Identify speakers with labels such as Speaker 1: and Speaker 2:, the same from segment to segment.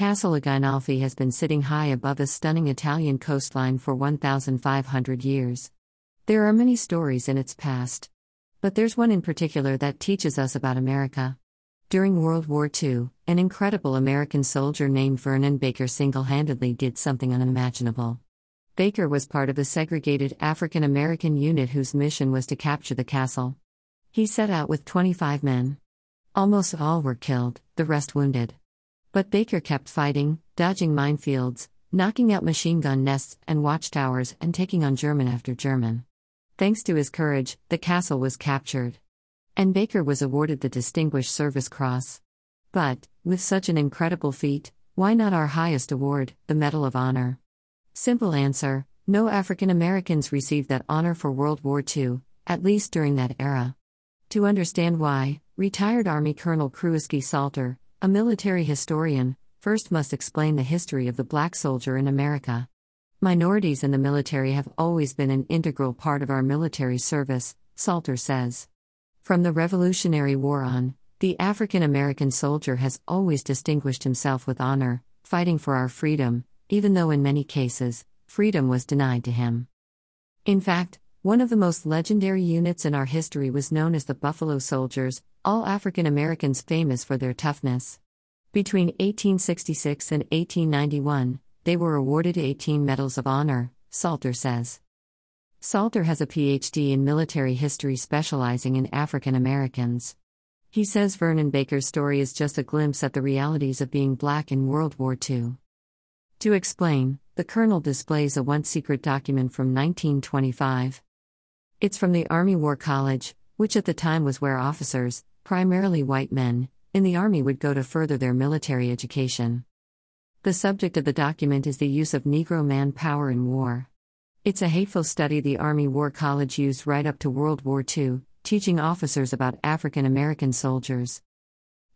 Speaker 1: Castle Aghinolfi has been sitting high above a stunning Italian coastline for 1,500 years. There are many stories in its past. But there's one in particular that teaches us about America. During World War II, an incredible American soldier named Vernon Baker single handedly did something unimaginable. Baker was part of a segregated African American unit whose mission was to capture the castle. He set out with 25 men. Almost all were killed, the rest wounded. But Baker kept fighting, dodging minefields, knocking out machine gun nests and watchtowers, and taking on German after German. Thanks to his courage, the castle was captured. And Baker was awarded the Distinguished Service Cross. But, with such an incredible feat, why not our highest award, the Medal of Honor? Simple answer no African Americans received that honor for World War II, at least during that era. To understand why, retired Army Colonel Krewasky Salter, a military historian, first must explain the history of the black soldier in America. Minorities in the military have always been an integral part of our military service, Salter says. From the Revolutionary War on, the African American soldier has always distinguished himself with honor, fighting for our freedom, even though in many cases, freedom was denied to him. In fact, one of the most legendary units in our history was known as the Buffalo Soldiers, all African Americans famous for their toughness. Between 1866 and 1891, they were awarded 18 Medals of Honor, Salter says. Salter has a PhD in military history specializing in African Americans. He says Vernon Baker's story is just a glimpse at the realities of being black in World War II. To explain, the Colonel displays a once secret document from 1925. It's from the Army War College, which at the time was where officers, primarily white men, in the Army would go to further their military education. The subject of the document is the use of Negro manpower in war. It's a hateful study the Army War College used right up to World War II, teaching officers about African American soldiers.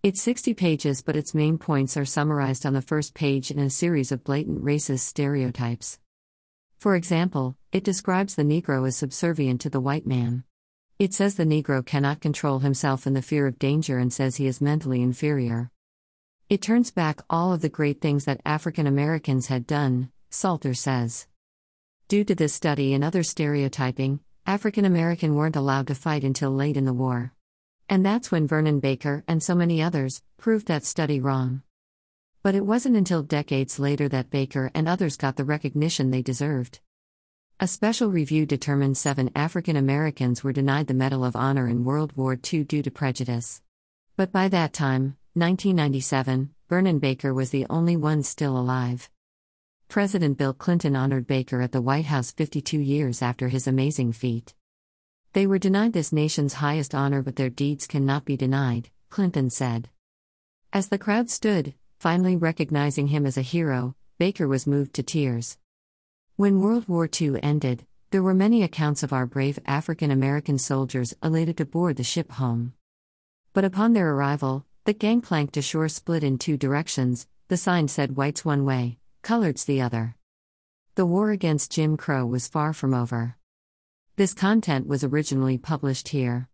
Speaker 1: It's 60 pages, but its main points are summarized on the first page in a series of blatant racist stereotypes. For example, it describes the Negro as subservient to the white man. It says the Negro cannot control himself in the fear of danger and says he is mentally inferior. It turns back all of the great things that African Americans had done, Salter says. Due to this study and other stereotyping, African American weren't allowed to fight until late in the war. And that's when Vernon Baker and so many others proved that study wrong. But it wasn't until decades later that Baker and others got the recognition they deserved. A special review determined seven African Americans were denied the Medal of Honor in World War II due to prejudice. But by that time, 1997, Vernon Baker was the only one still alive. President Bill Clinton honored Baker at the White House 52 years after his amazing feat. They were denied this nation's highest honor, but their deeds cannot be denied, Clinton said. As the crowd stood, finally recognizing him as a hero, Baker was moved to tears. When World War II ended, there were many accounts of our brave African American soldiers elated to board the ship home. But upon their arrival, the gangplank to shore split in two directions, the sign said whites one way, coloreds the other. The war against Jim Crow was far from over. This content was originally published here.